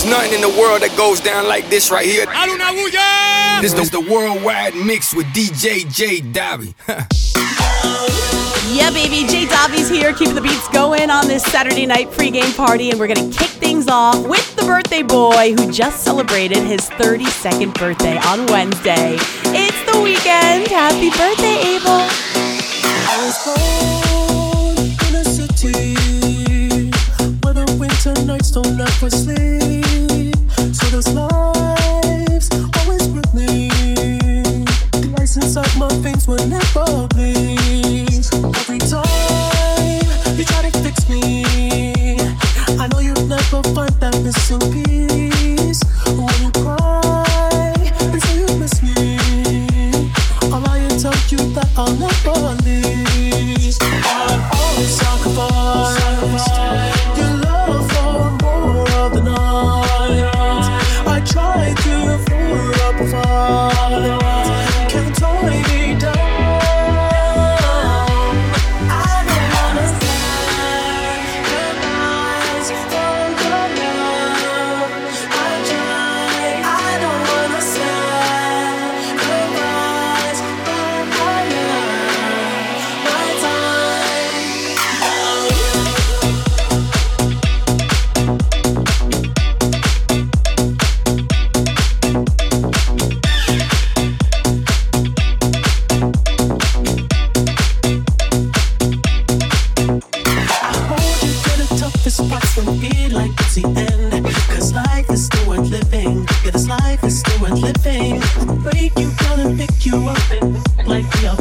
There's nothing in the world that goes down like this right here. This is the worldwide mix with DJ J Dobby. Yeah, baby. J Dobby's here, keeping the beats going on this Saturday night pregame party, and we're gonna kick things off with the birthday boy who just celebrated his 32nd birthday on Wednesday. It's the weekend. Happy birthday, Abel. I was born in a city where the winter nights don't ever sleep. So those lives always with me. The ice inside my veins will never bleed. Every time you try to fix me, I know you'll never find that missing piece. Living. Break you down and pick you up and like we are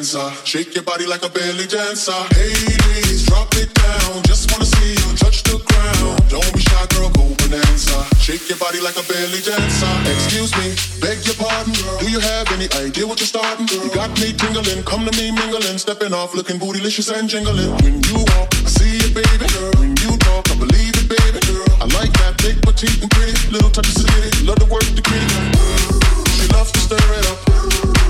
bonanza. Shake your body like a belly dancer. Hey ladies, drop it down. Just wanna see you touch the ground. Don't be shy, girl, go bonanza. Shake your body like a belly dancer. Excuse me, beg your pardon. Girl. Do you have any idea what you're starting? You got me tingling, come to me mingling, stepping off, looking bootylicious and jingling. When you walk, I see it, baby. Girl. When you talk, I believe it, baby. Girl. I like that big, petite, and pretty. Little touches of it, love to work the gritty. She loves to stir it up.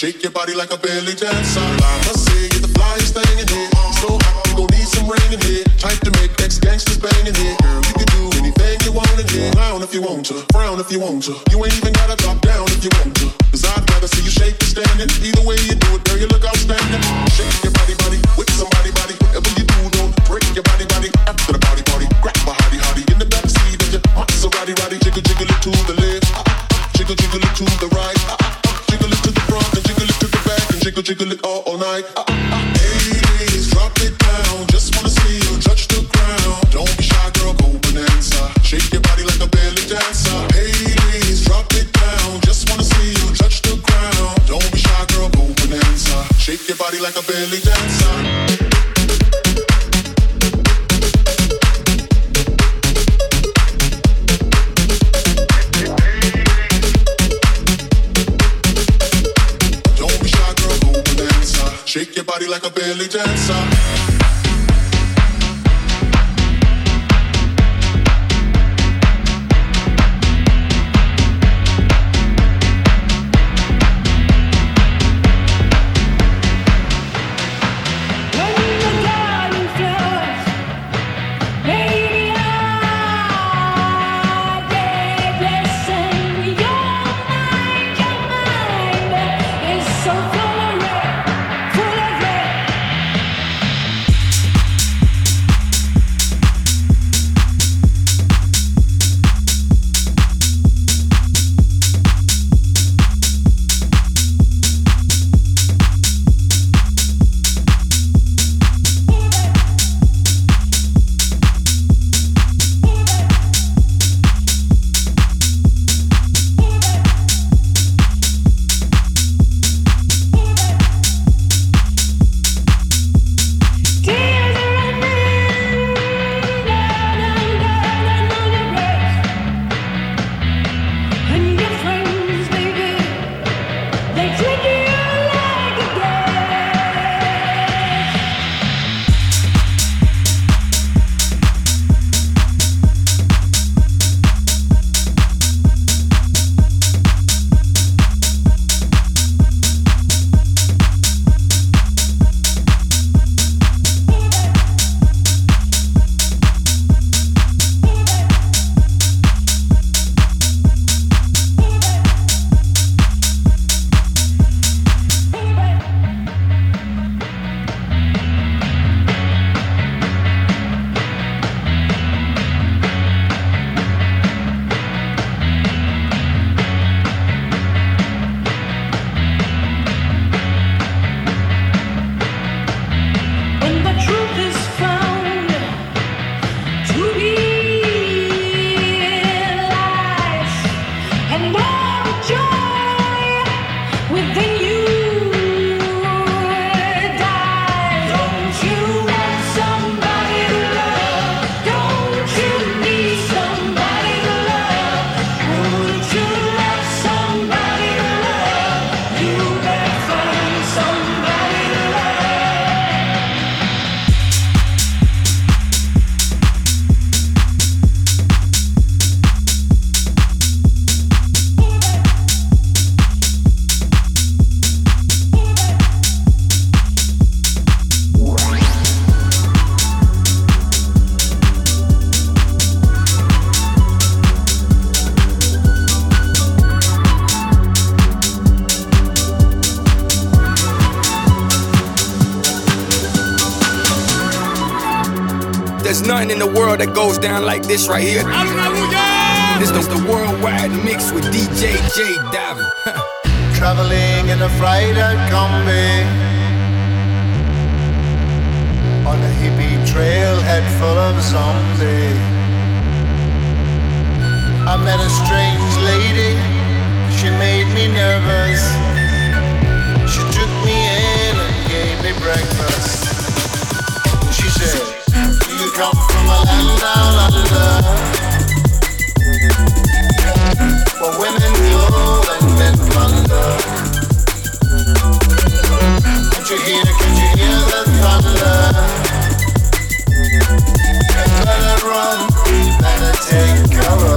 Shake your body like a belly dancer. I must say you're the flyest thing in here. So hot, you gon' need some rain in here. Type to make ex gangsters bang in here. Girl, you can do anything you want to, yeah. Clown if you want to, frown if you want to. You ain't even gotta drop down if you want to. Cause I'd rather see you shake and standing. Either way you do it, girl, you look outstanding. Shake your body, body, with somebody, body. Whatever you do, don't break your body, body. After the party, party, grab my hottie, hottie. In the backseat of your so roddy, roddy. Jiggle, jiggle it to the left. Jiggle, jiggle it to the right. Jiggle, jiggle it all, all night. Ah, ah, ah. Ladies, drop it down. Just wanna see you touch the ground. Don't be shy, girl, go bonanza. Shake your body like a belly dancer. Ladies, drop it down. Just wanna see you touch the ground. Don't be shy, girl, go bonanza. Shake your body like a belly dancer. This right here. This is the worldwide mix with DJ J Davin. Traveling in a freighter Kombi. On a hippie trailhead full of zombies. I met a strange lady. She made me nervous. She took me in and gave me breakfast. She said, you come from a land down under? Where women and plunder Can't you hear, can't you hear thunder? Run, better take cover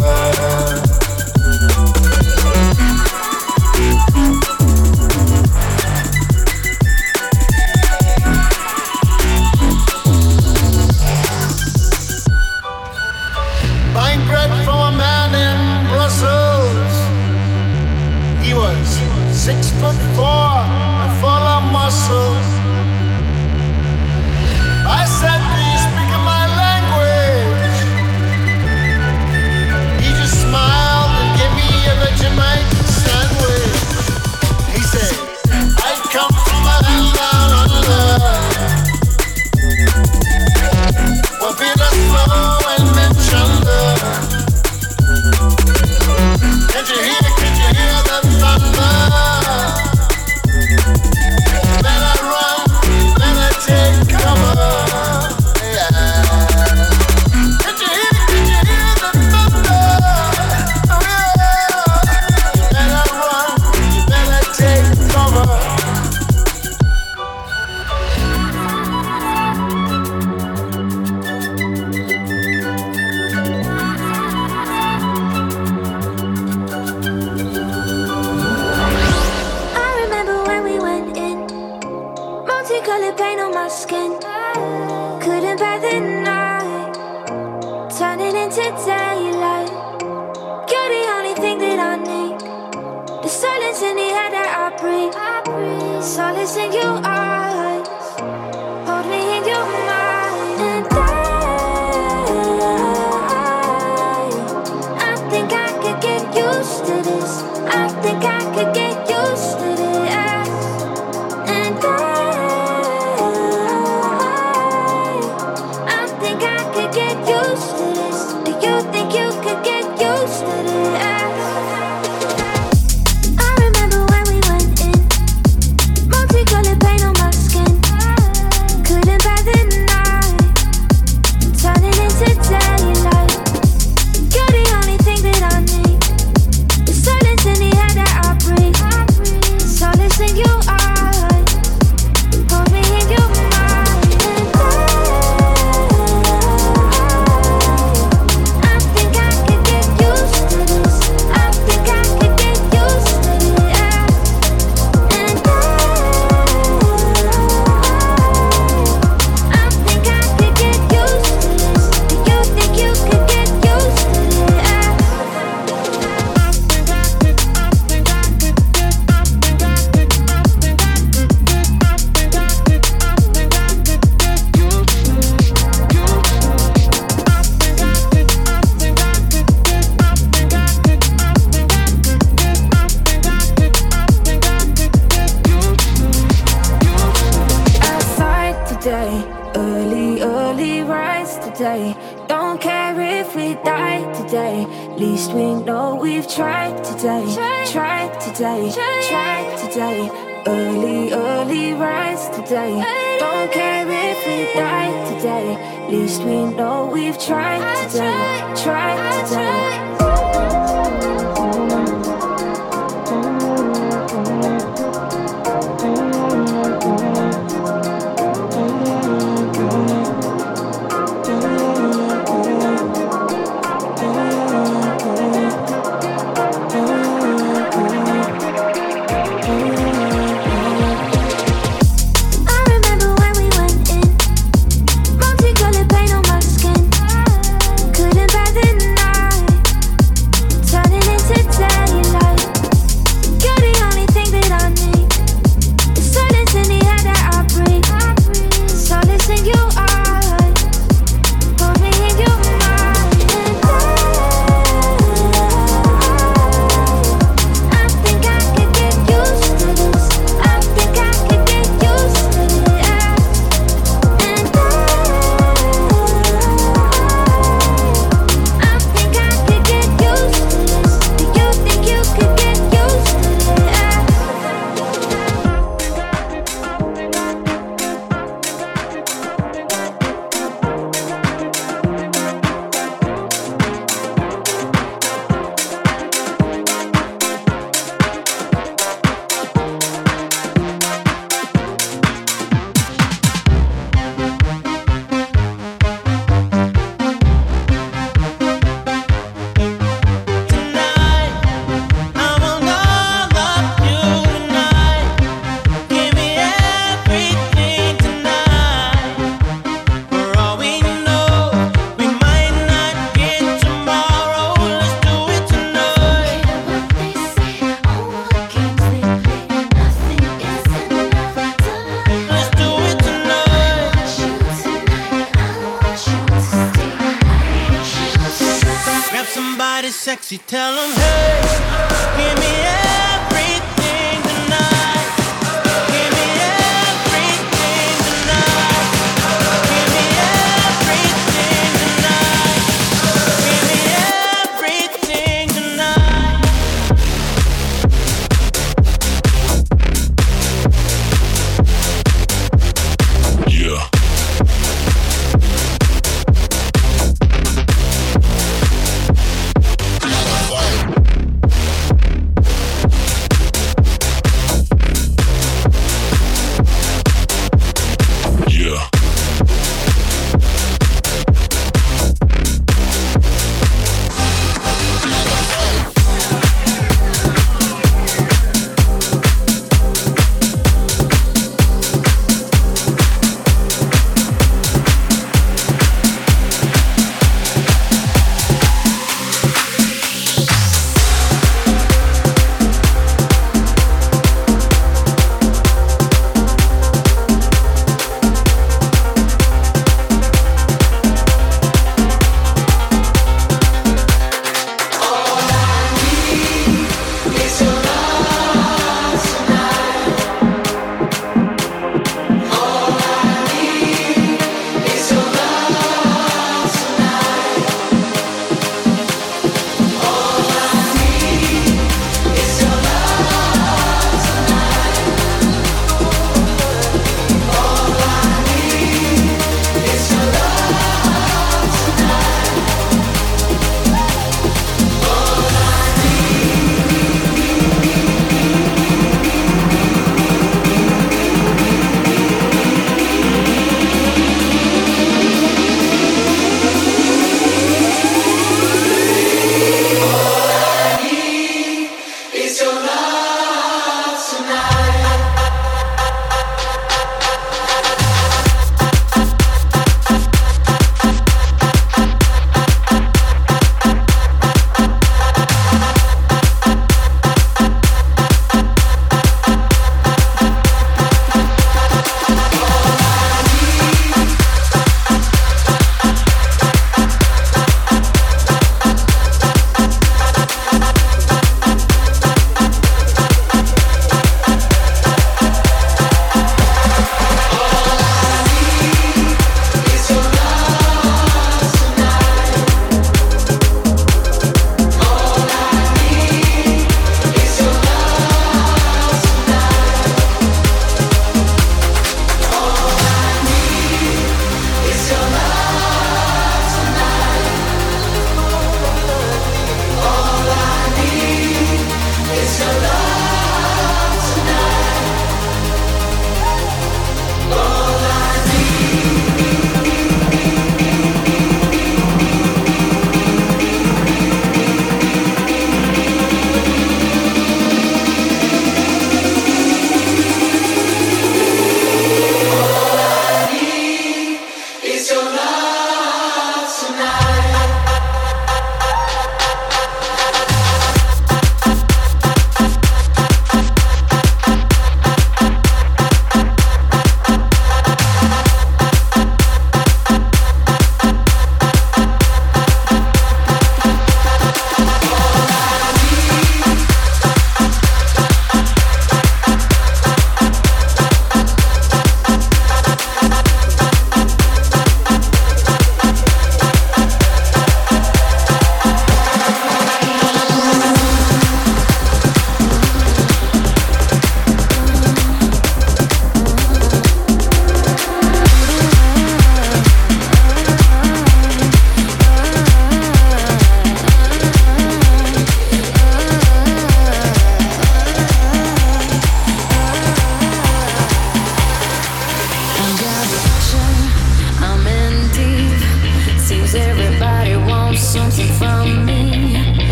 least we know we've tried today, tried today, tried today. Early, early rise today. Don't care if we die today. Least we know we've tried today, tried today.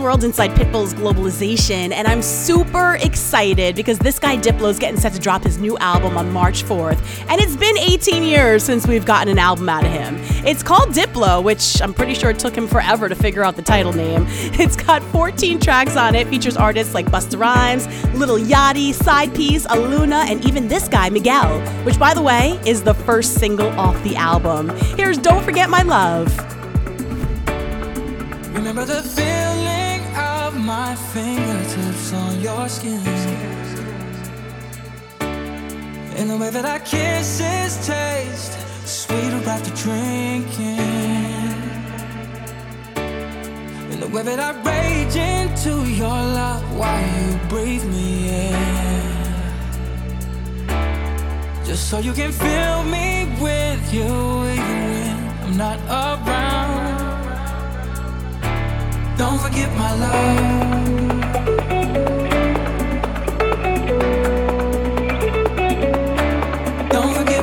World inside Pitbull's Globalization, and I'm super excited because this guy Diplo's getting set to drop his new album on March 4th, and it's been 18 years since we've gotten an album out of him. It's called Diplo, which I'm pretty sure it took him forever to figure out the title name. It's got 14 tracks on it, features artists like Busta Rhymes, Lil Yachty, SIDEPIECE, Aluna, and even this guy Miguel, which by the way is the first single off the album. Here's Don't Forget My Love. Remember the my fingertips on your skin. And the way that our kisses taste sweeter after drinking. And the way that I rage into your love while you breathe me in. Just so you can fill me with you even when I'm not around. Don't forget my love. Don't forget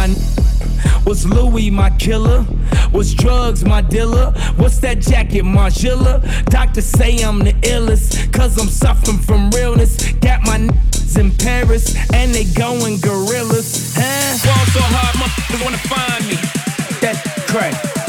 my was Louis my killer? Was drugs my dealer? What's that jacket, Margiela? Doctors say I'm the illest, cause I'm suffering from realness. Got my niggas in Paris, and they going gorillas, huh? Fall so hard, motherfuckers wanna find me. That crack.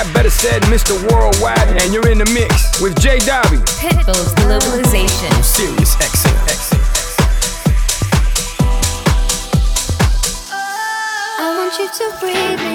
Worldwide, better said Mr. Worldwide, and you're in the mix with J. Dobby. Pitbull's Globalization. Serious Exit. I want you to breathe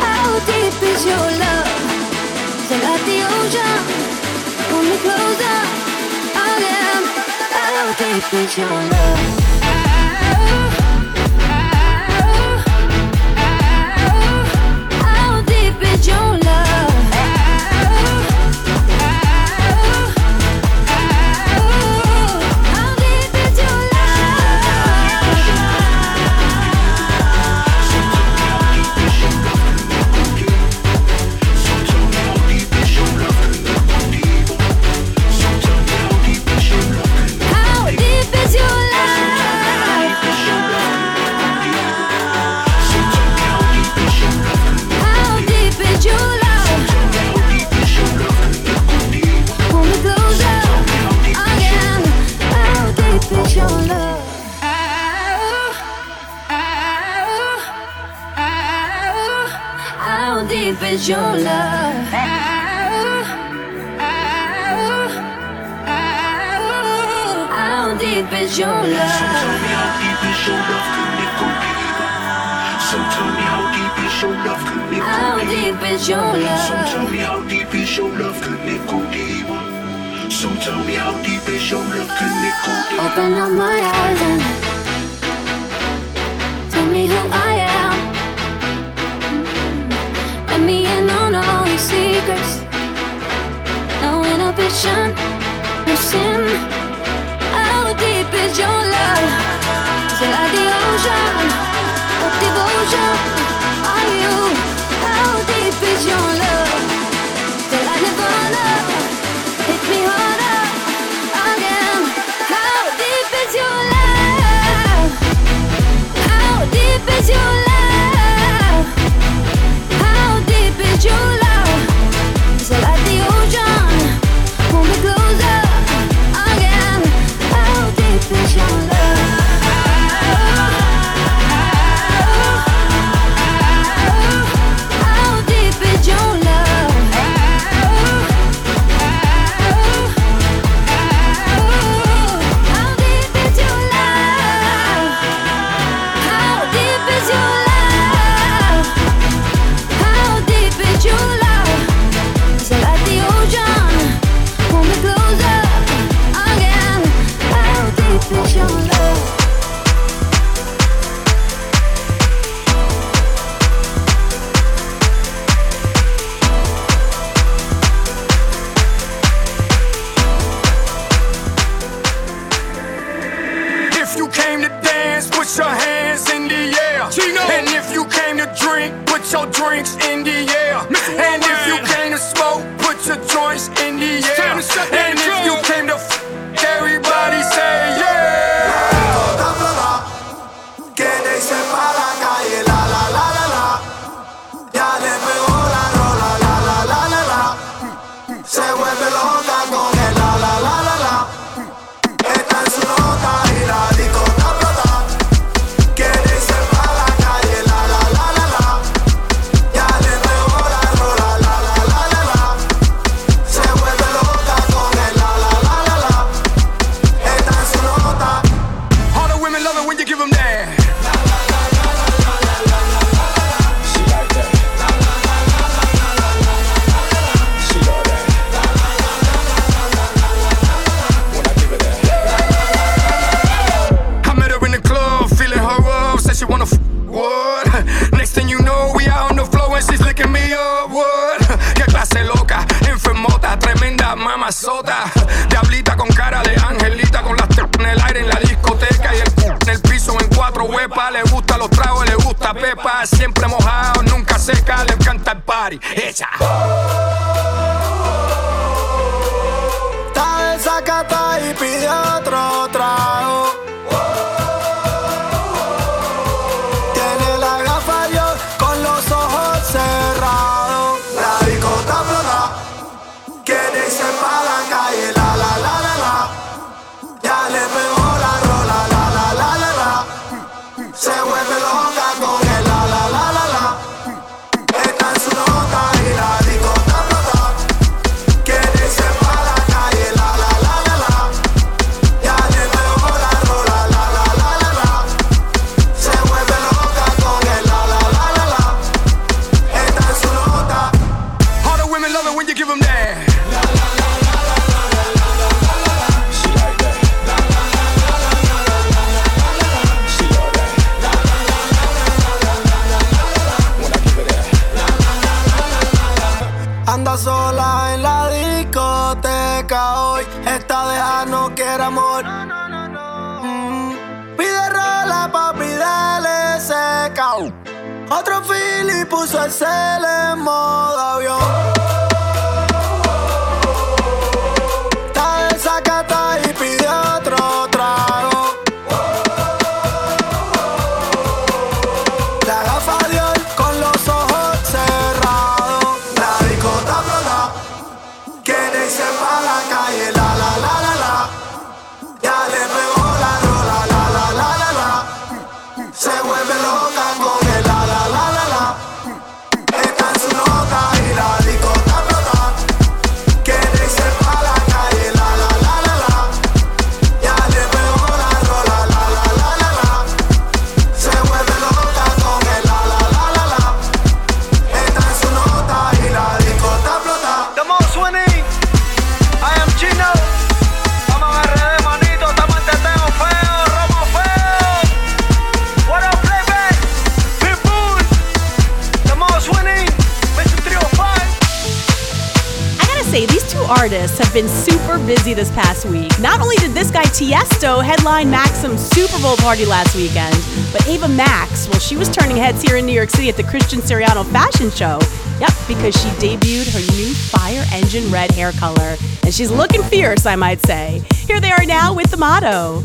How deep is your love? So the ocean. I am. How deep is your love? How deep is your love? Open up my eyes and tell me who I am. Let me in on all your secrets. No inhibition, no sin. all I Otro Philly puso el cel en modo avión. Tiesto headlined Maxim's Super Bowl party last weekend. But Ava Max, well, she was turning heads here in New York City at the Christian Siriano Fashion Show. Yep, because she debuted her new fire engine red hair color. And she's looking fierce, I might say. Here they are now with the motto.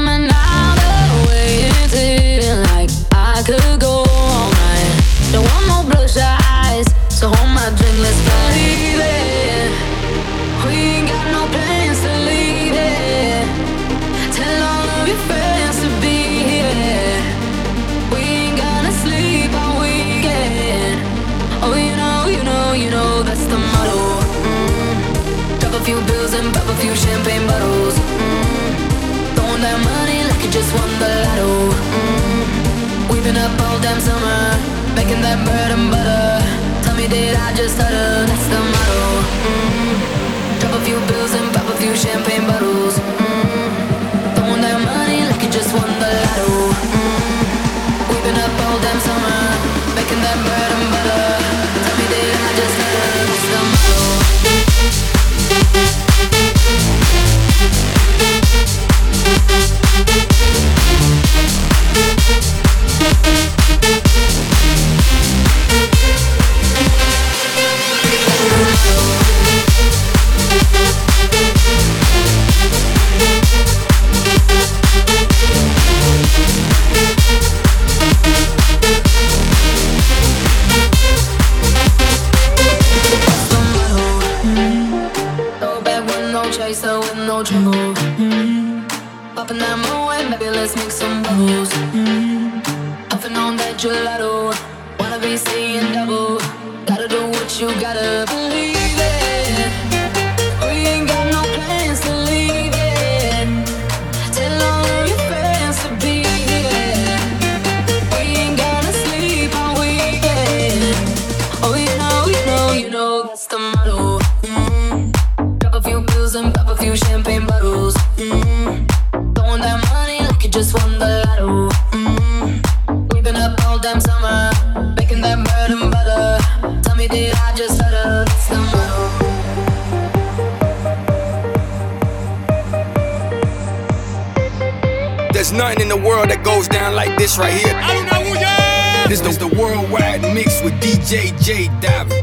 coming bread and butter. Tell me, did I just stutter? That's the motto. Mm-hmm. Drop a few bills and pop a few champagne bottles. right here. This the worldwide mix with DJ J Diamond.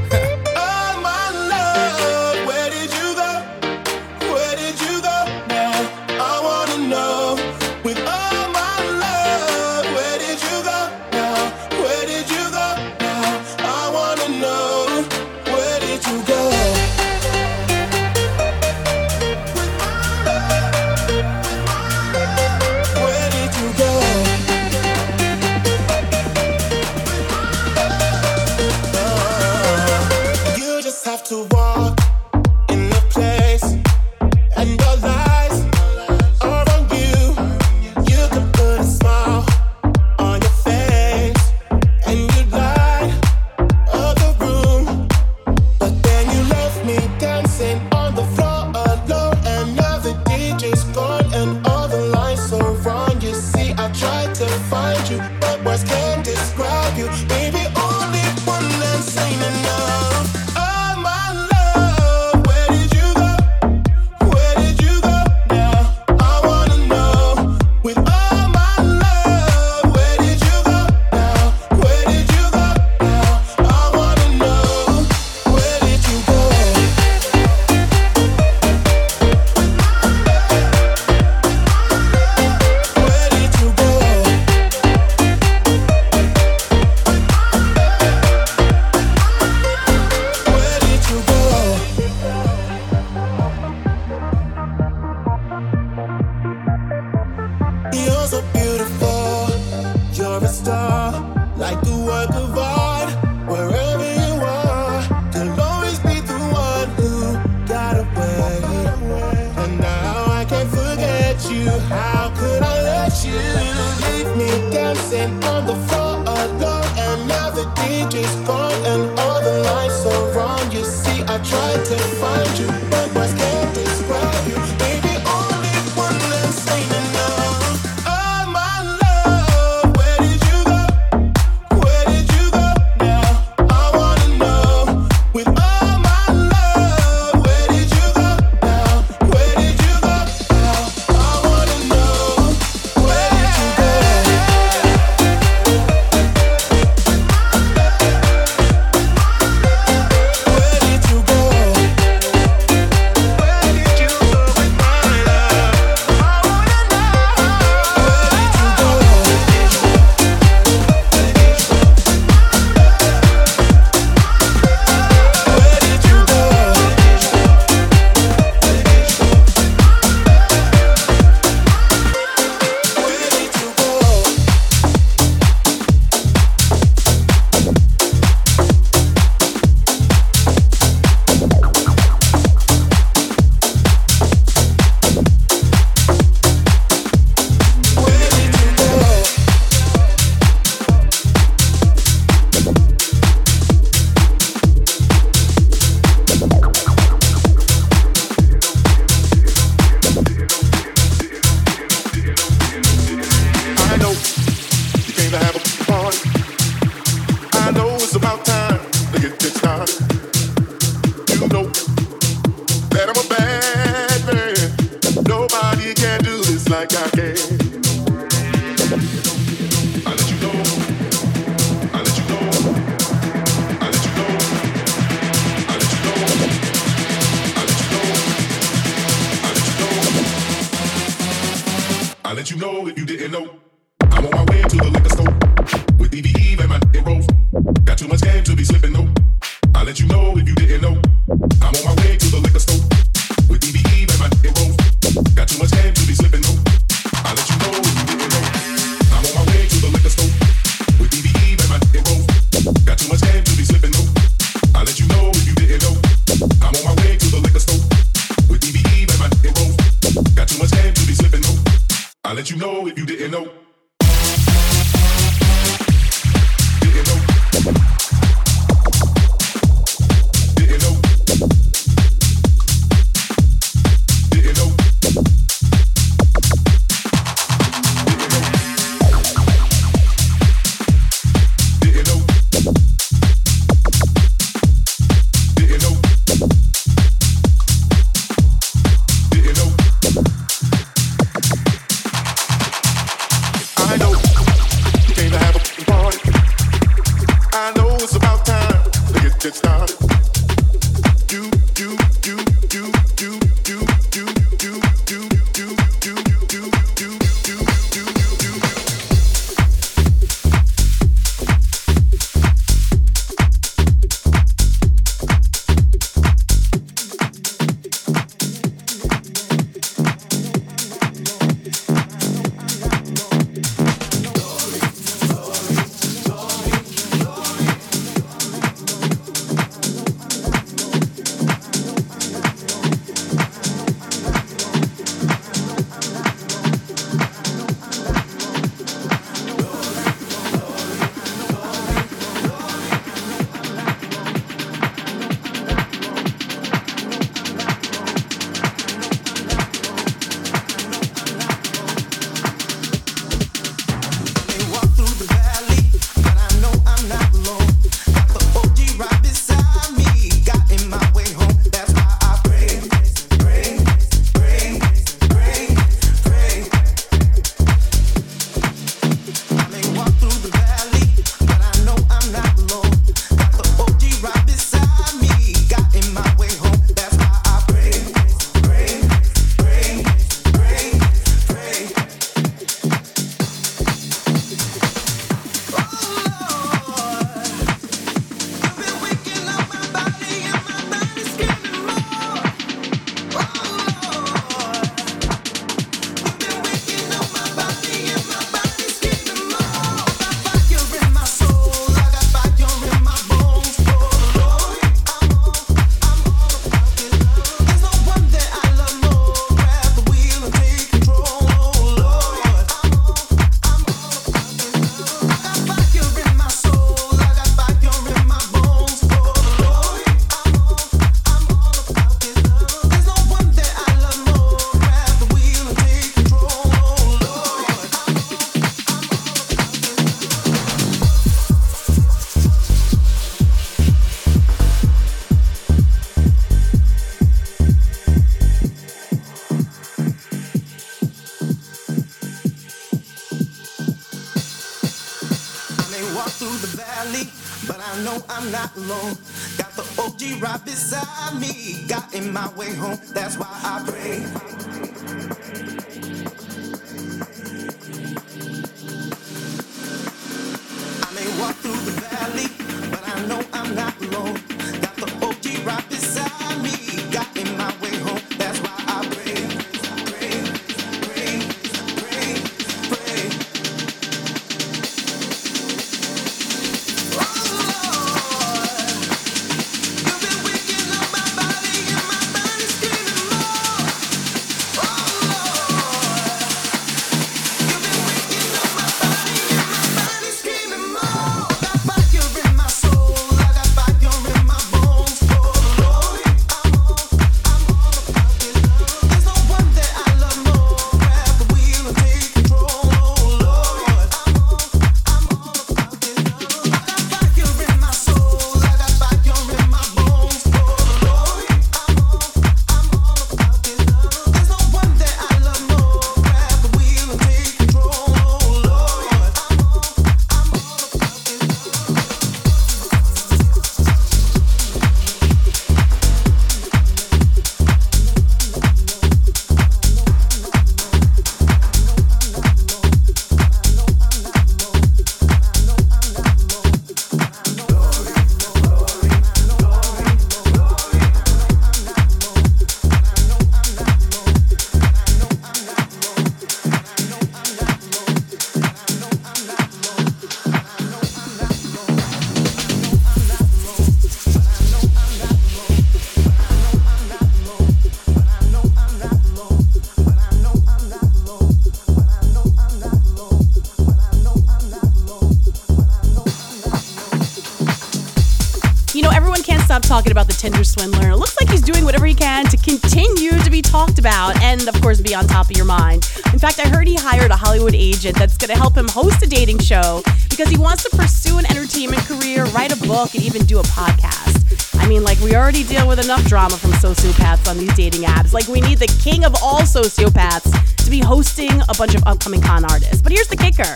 Swindler. It looks like he's doing whatever he can to continue to be talked about and, of course, be on top of your mind. In fact, I heard he hired a Hollywood agent that's going to help him host a dating show because he wants to pursue an entertainment career, write a book, and even do a podcast. I mean, like, we already deal with enough drama from sociopaths on these dating apps. Like, we need the king of all sociopaths to be hosting a bunch of upcoming con artists. But here's the kicker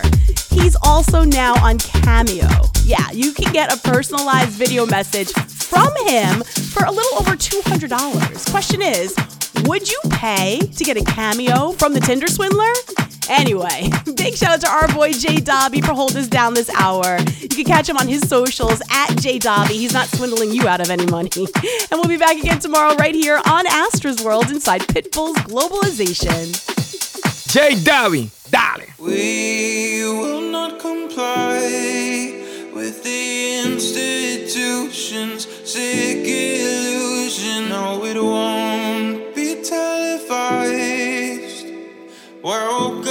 he's also now on Cameo. Yeah, you can get a personalized video message from him for a little over $200. Question is, would you pay to get a cameo from the Tinder swindler? Anyway, big shout out to our boy Jay Dobby for holding us down this hour. You can catch him on his socials at Jay Dobby. He's not swindling you out of any money. And we'll be back again tomorrow right here on Astra's World inside Pitbull's Globalization. J Dobby, dale. We will not comply with the institution's sick illusion. No, it won't be televised. Welcome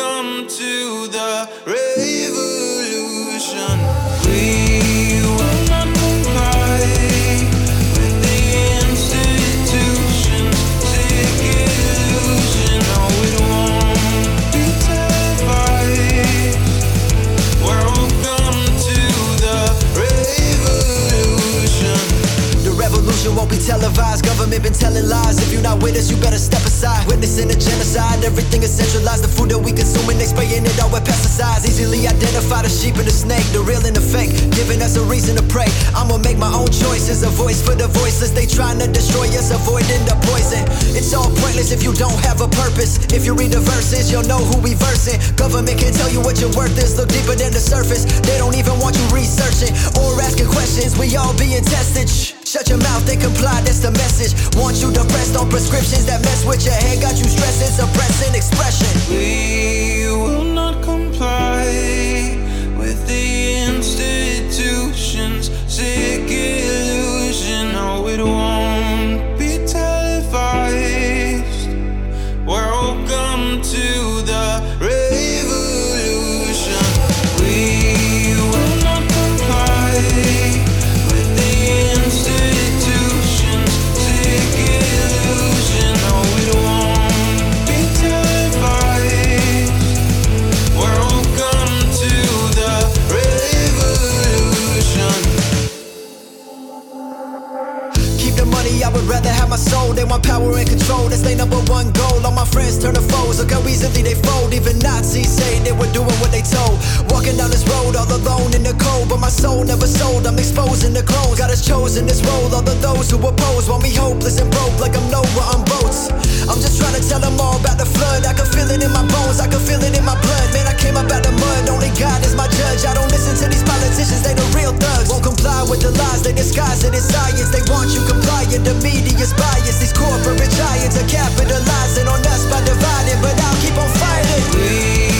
televised. Government been telling lies. If you're not with us, you better step aside. Witnessing a genocide, everything is centralized. The food that we consuming, they spraying it out with pesticides. Easily identify the sheep and the snake, the real and the fake. Giving us a reason to pray. I'ma make my own choices. A voice for the voiceless. They trying to destroy us, avoiding the poison. It's all pointless if you don't have a purpose. If you read the verses, you'll know who we versing. Government can tell you what your worth is. Look deeper than the surface. They don't even want you researching or asking questions. We all being tested. Shh. Shut your mouth and comply, that's the message. Want you depressed on prescriptions that mess with your head, got you stressing, suppressing expression. We will not comply with the institution's sick illusion. No, it won't be televised. Welcome to the easily they fold. Even Nazis say they were doing what they told. Walking down this road all alone in the cold, but my soul never sold. I'm exposing the clones. God has chosen this role. All of those who oppose want me hopeless and broke, like I'm Noah on boats. I'm just trying to tell them all about the flood. I can feel it in my bones, I can feel it in my blood. Man, I came up out the mud, only God is my judge. I don't listen to these politicians, they the real thugs. Won't comply with the lies, they disguise it as science. They want you compliant, the media's biased. These corporate giants are capitalizing on us by dividing, but I'll keep on fighting.